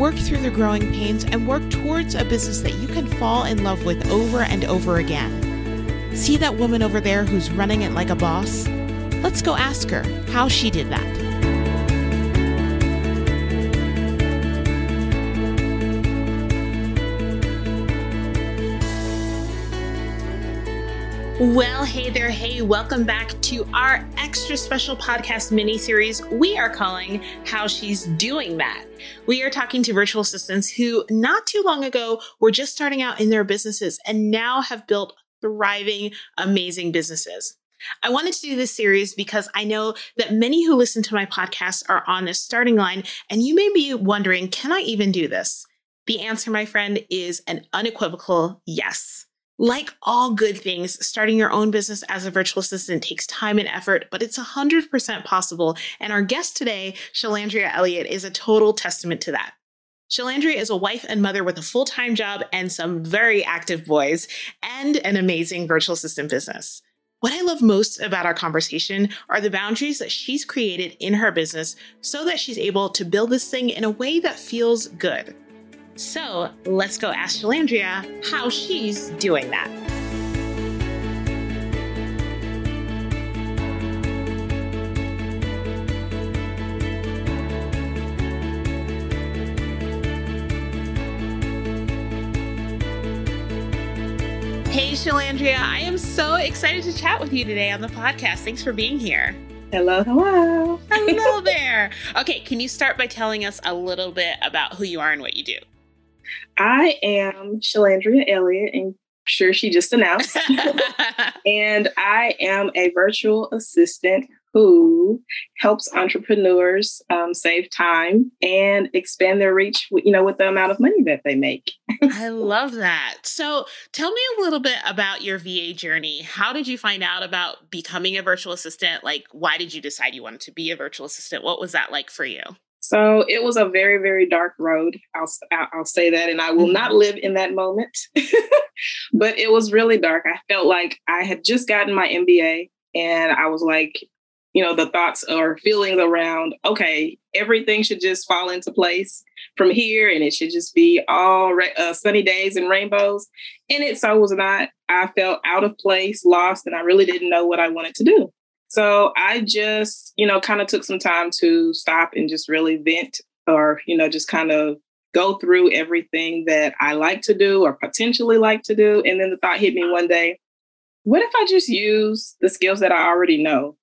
work through the growing pains, and work towards a business that you can fall in love with over and over again. See that woman over there who's running it like a boss? Let's go ask her how she did that. Well, hey there, hey, welcome back to our extra special podcast mini series we are calling How She's Doing That. We are talking to virtual assistants who not too long ago were just starting out in their businesses and now have built thriving, amazing businesses. I wanted to do this series because I know that many who listen to my podcast are on this starting line, and you may be wondering, can I even do this? The answer, my friend, is an unequivocal yes. Like all good things, starting your own business as a virtual assistant takes time and effort, but it's 100% possible. And our guest today, Shalandria Elliott, is a total testament to that. Shalandria is a wife and mother with a full time job and some very active boys, and an amazing virtual assistant business. What I love most about our conversation are the boundaries that she's created in her business so that she's able to build this thing in a way that feels good. So let's go ask Shalandria how she's doing that. Hey, Shalandria, I am so excited to chat with you today on the podcast. Thanks for being here. Hello, hello. hello there. Okay, can you start by telling us a little bit about who you are and what you do? I am Shalandria Elliott, and I'm sure she just announced. and I am a virtual assistant who helps entrepreneurs um, save time and expand their reach, you know, with the amount of money that they make. I love that. So, tell me a little bit about your VA journey. How did you find out about becoming a virtual assistant? Like, why did you decide you wanted to be a virtual assistant? What was that like for you? So it was a very, very dark road. I'll, I'll say that, and I will not mm-hmm. live in that moment. but it was really dark. I felt like I had just gotten my MBA, and I was like, you know, the thoughts or feelings around, okay, everything should just fall into place from here, and it should just be all uh, sunny days and rainbows. And it so was not. I felt out of place, lost, and I really didn't know what I wanted to do. So I just, you know, kind of took some time to stop and just really vent or, you know, just kind of go through everything that I like to do or potentially like to do. And then the thought hit me one day what if I just use the skills that I already know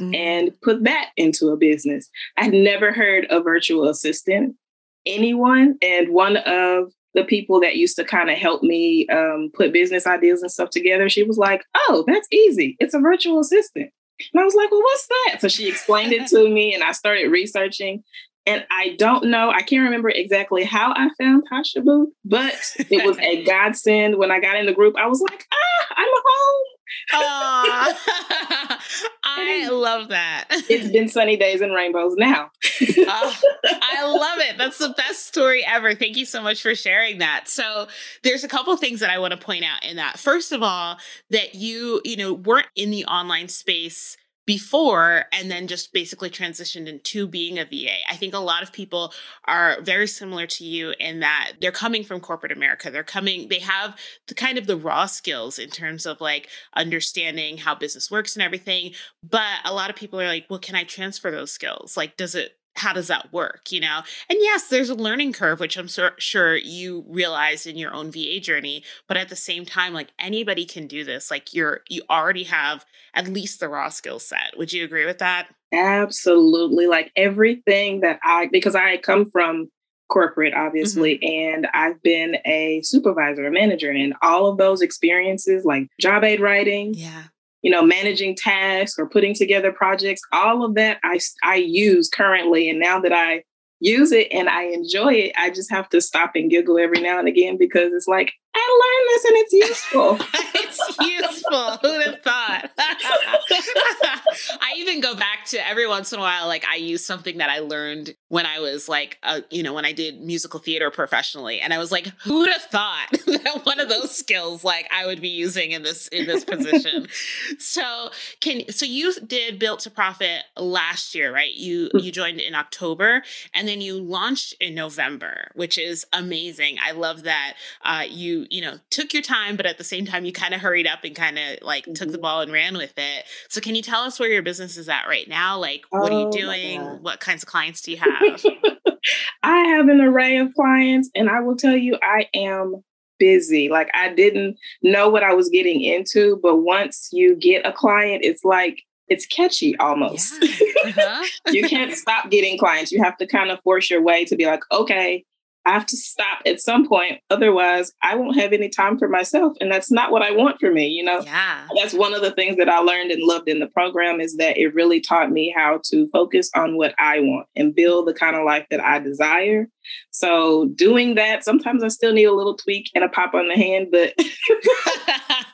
mm-hmm. and put that into a business? I'd never heard a virtual assistant, anyone. And one of the people that used to kind of help me um, put business ideas and stuff together, she was like, Oh, that's easy. It's a virtual assistant. And I was like, Well, what's that? So she explained it to me, and I started researching. And I don't know, I can't remember exactly how I found Tasha Booth, but it was a godsend. When I got in the group, I was like, ah, I'm home. I love that. it's been sunny days and rainbows now. oh, I love it. That's the best story ever. Thank you so much for sharing that. So, there's a couple things that I want to point out in that. First of all, that you, you know, weren't in the online space before and then just basically transitioned into being a VA. I think a lot of people are very similar to you in that they're coming from corporate America. They're coming, they have the kind of the raw skills in terms of like understanding how business works and everything. But a lot of people are like, well, can I transfer those skills? Like, does it how does that work you know? And yes there's a learning curve which i'm sur- sure you realize in your own va journey but at the same time like anybody can do this like you're you already have at least the raw skill set. Would you agree with that? Absolutely like everything that i because i come from corporate obviously mm-hmm. and i've been a supervisor a manager and all of those experiences like job aid writing yeah you know, managing tasks or putting together projects, all of that I, I use currently. And now that I use it and I enjoy it, I just have to stop and giggle every now and again because it's like, I learned this and it's useful. it's useful. Who'd have thought? I even go back to every once in a while, like I use something that I learned when I was like, uh, you know, when I did musical theater professionally, and I was like, who'd have thought that one of those skills, like I would be using in this in this position? so can so you did built to profit last year, right? You mm. you joined in October, and then you launched in November, which is amazing. I love that uh, you you know took your time, but at the same time you kind of hurried up and kind of like mm-hmm. took the mm-hmm. ball and ran with it. So can you tell us where your business is at right now? Like, what oh, are you oh doing? What kinds of clients do you have? I have an array of clients, and I will tell you, I am busy. Like, I didn't know what I was getting into, but once you get a client, it's like, it's catchy almost. Yeah. Uh-huh. you can't stop getting clients. You have to kind of force your way to be like, okay, I have to stop at some point. Otherwise, I won't have any time for myself. And that's not what I want for me. You know, yeah. that's one of the things that I learned and loved in the program is that it really taught me how to focus on what I want and build the kind of life that I desire. So, doing that, sometimes I still need a little tweak and a pop on the hand, but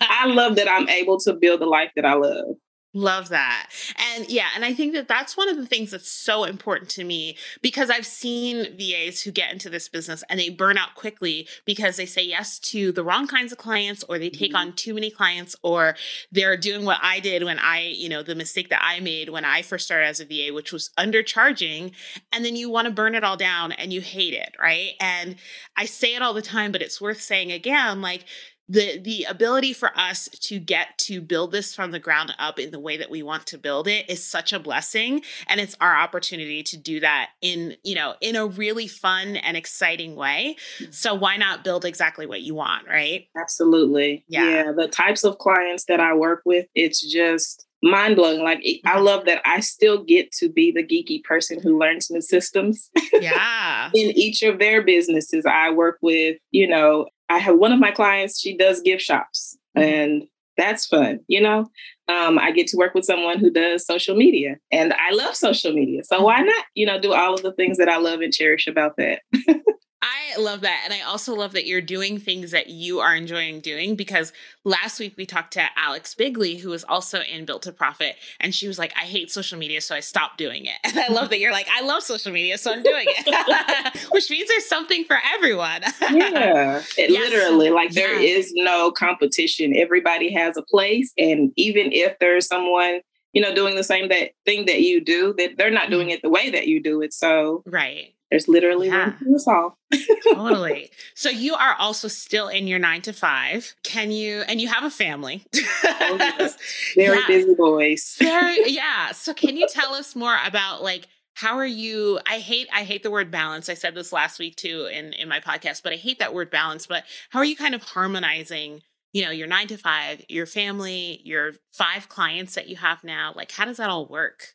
I love that I'm able to build the life that I love. Love that. And yeah, and I think that that's one of the things that's so important to me because I've seen VAs who get into this business and they burn out quickly because they say yes to the wrong kinds of clients or they take mm-hmm. on too many clients or they're doing what I did when I, you know, the mistake that I made when I first started as a VA, which was undercharging. And then you want to burn it all down and you hate it, right? And I say it all the time, but it's worth saying again like, the the ability for us to get to build this from the ground up in the way that we want to build it is such a blessing and it's our opportunity to do that in you know in a really fun and exciting way so why not build exactly what you want right absolutely yeah, yeah the types of clients that i work with it's just mind blowing. Like I mm-hmm. love that I still get to be the geeky person who learns new systems. Yeah. in each of their businesses, I work with, you know, I have one of my clients, she does gift shops mm-hmm. and that's fun. You know, um, I get to work with someone who does social media and I love social media. So why mm-hmm. not, you know, do all of the things that I love and cherish about that? I love that. And I also love that you're doing things that you are enjoying doing because last week we talked to Alex Bigley, who was also in Built to Profit. And she was like, I hate social media, so I stopped doing it. And I love that you're like, I love social media, so I'm doing it, which means there's something for everyone. yeah, it yes. literally, like yeah. there is no competition. Everybody has a place. And even if there's someone, you know, doing the same that thing that you do, that they're not doing mm-hmm. it the way that you do it. So, right there's literally yeah. one us all. totally. So you are also still in your nine to five. Can you and you have a family? oh. Very yeah. busy boys. Very yeah. So can you tell us more about like how are you i hate i hate the word balance i said this last week too in in my podcast but i hate that word balance but how are you kind of harmonizing you know your nine to five your family your five clients that you have now like how does that all work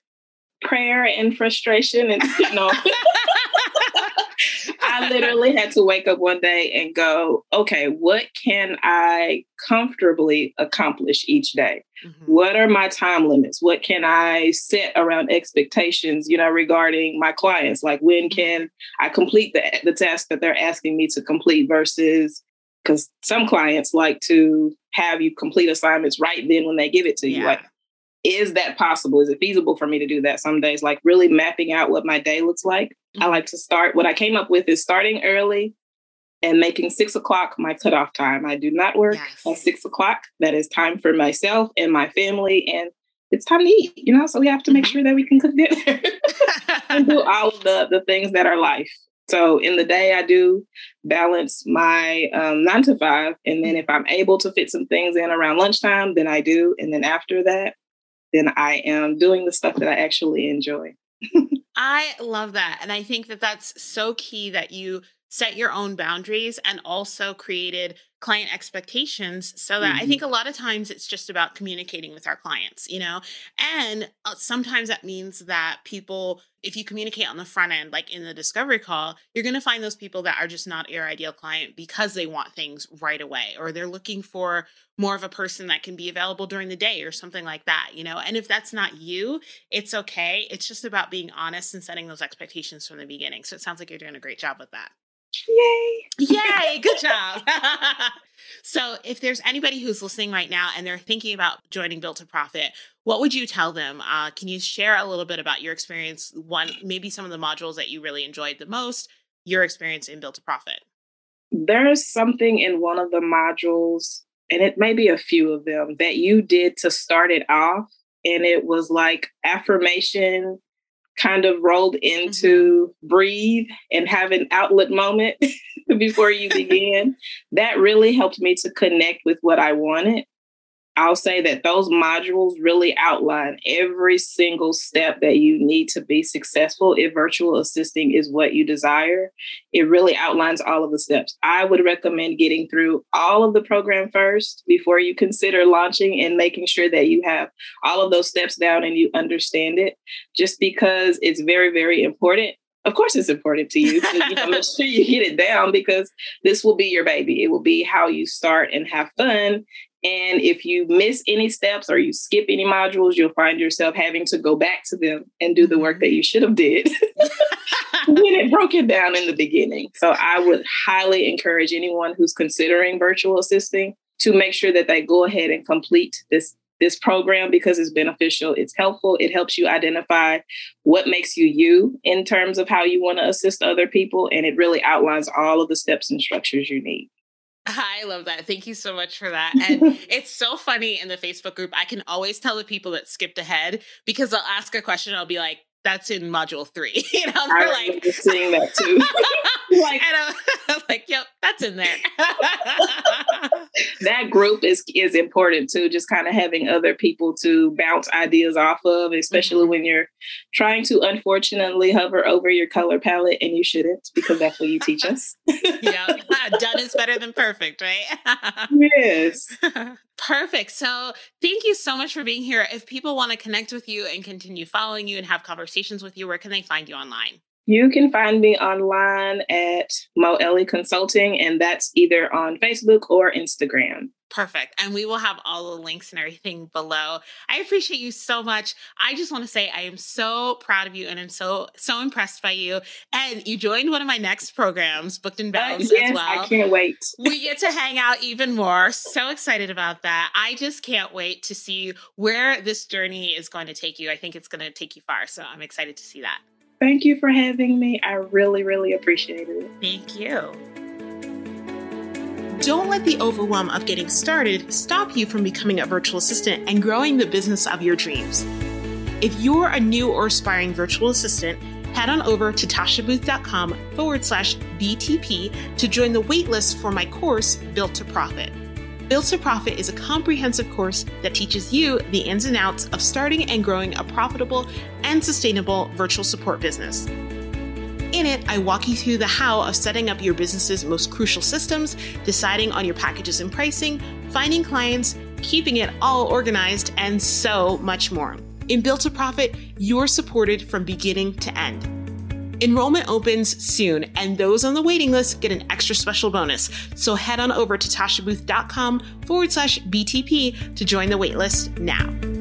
prayer and frustration and you know I literally had to wake up one day and go, okay, what can I comfortably accomplish each day? Mm-hmm. What are my time limits? What can I set around expectations, you know, regarding my clients? Like when mm-hmm. can I complete the, the task that they're asking me to complete versus because some clients like to have you complete assignments right then when they give it to you. Yeah. Like is that possible? Is it feasible for me to do that some days? Like really mapping out what my day looks like. Mm-hmm. I like to start, what I came up with is starting early and making six o'clock my cutoff time. I do not work yes. at six o'clock. That is time for myself and my family. And it's time to eat, you know? So we have to make mm-hmm. sure that we can cook dinner and do all of the, the things that are life. So in the day, I do balance my um, nine to five. And then if I'm able to fit some things in around lunchtime, then I do. And then after that, then I am doing the stuff that I actually enjoy. I love that. And I think that that's so key that you set your own boundaries and also created client expectations so that mm-hmm. I think a lot of times it's just about communicating with our clients, you know? And uh, sometimes that means that people, if you communicate on the front end, like in the discovery call, you're going to find those people that are just not your ideal client because they want things right away or they're looking for more of a person that can be available during the day or something like that, you know? And if that's not you, it's okay. It's just about being honest and setting those expectations from the beginning. So it sounds like you're doing a great job with that. Yay. Yay. Good job. So, if there's anybody who's listening right now and they're thinking about joining Built to Profit, what would you tell them? Uh, can you share a little bit about your experience? One, maybe some of the modules that you really enjoyed the most, your experience in Built to Profit. There's something in one of the modules, and it may be a few of them, that you did to start it off. And it was like affirmation kind of rolled into mm-hmm. breathe and have an outlet moment before you begin. that really helped me to connect with what I wanted. I'll say that those modules really outline every single step that you need to be successful if virtual assisting is what you desire. It really outlines all of the steps. I would recommend getting through all of the program first before you consider launching and making sure that you have all of those steps down and you understand it, just because it's very, very important of course it's important to you to you know, make sure you get it down because this will be your baby. It will be how you start and have fun. And if you miss any steps or you skip any modules, you'll find yourself having to go back to them and do the work that mm-hmm. you should have did when it broke it down in the beginning. So I would highly encourage anyone who's considering virtual assisting to make sure that they go ahead and complete this this program because it's beneficial, it's helpful, it helps you identify what makes you you in terms of how you want to assist other people and it really outlines all of the steps and structures you need. I love that. Thank you so much for that. And it's so funny in the Facebook group. I can always tell the people that skipped ahead because they'll ask a question. I'll be like, that's in module three. You know, they're I like seeing that too. like, and I'm like, yep, that's in there. That group is is important too. Just kind of having other people to bounce ideas off of, especially mm-hmm. when you're trying to unfortunately hover over your color palette, and you shouldn't because that's what you teach us. yeah, done is better than perfect, right? yes. Perfect. So, thank you so much for being here. If people want to connect with you and continue following you and have conversations with you, where can they find you online? You can find me online at Mo Ellie Consulting, and that's either on Facebook or Instagram. Perfect. And we will have all the links and everything below. I appreciate you so much. I just want to say I am so proud of you and I'm so, so impressed by you. And you joined one of my next programs, Booked and Bounds, uh, yes, as well. I can't wait. we get to hang out even more. So excited about that. I just can't wait to see where this journey is going to take you. I think it's going to take you far. So I'm excited to see that. Thank you for having me. I really, really appreciate it. Thank you. Don't let the overwhelm of getting started stop you from becoming a virtual assistant and growing the business of your dreams. If you're a new or aspiring virtual assistant, head on over to tashabooth.com forward slash BTP to join the waitlist for my course, Built to Profit. Built to Profit is a comprehensive course that teaches you the ins and outs of starting and growing a profitable and sustainable virtual support business. In it, I walk you through the how of setting up your business's most crucial systems, deciding on your packages and pricing, finding clients, keeping it all organized, and so much more. In Built to Profit, you're supported from beginning to end. Enrollment opens soon, and those on the waiting list get an extra special bonus. So head on over to tashabooth.com forward slash BTP to join the waitlist now.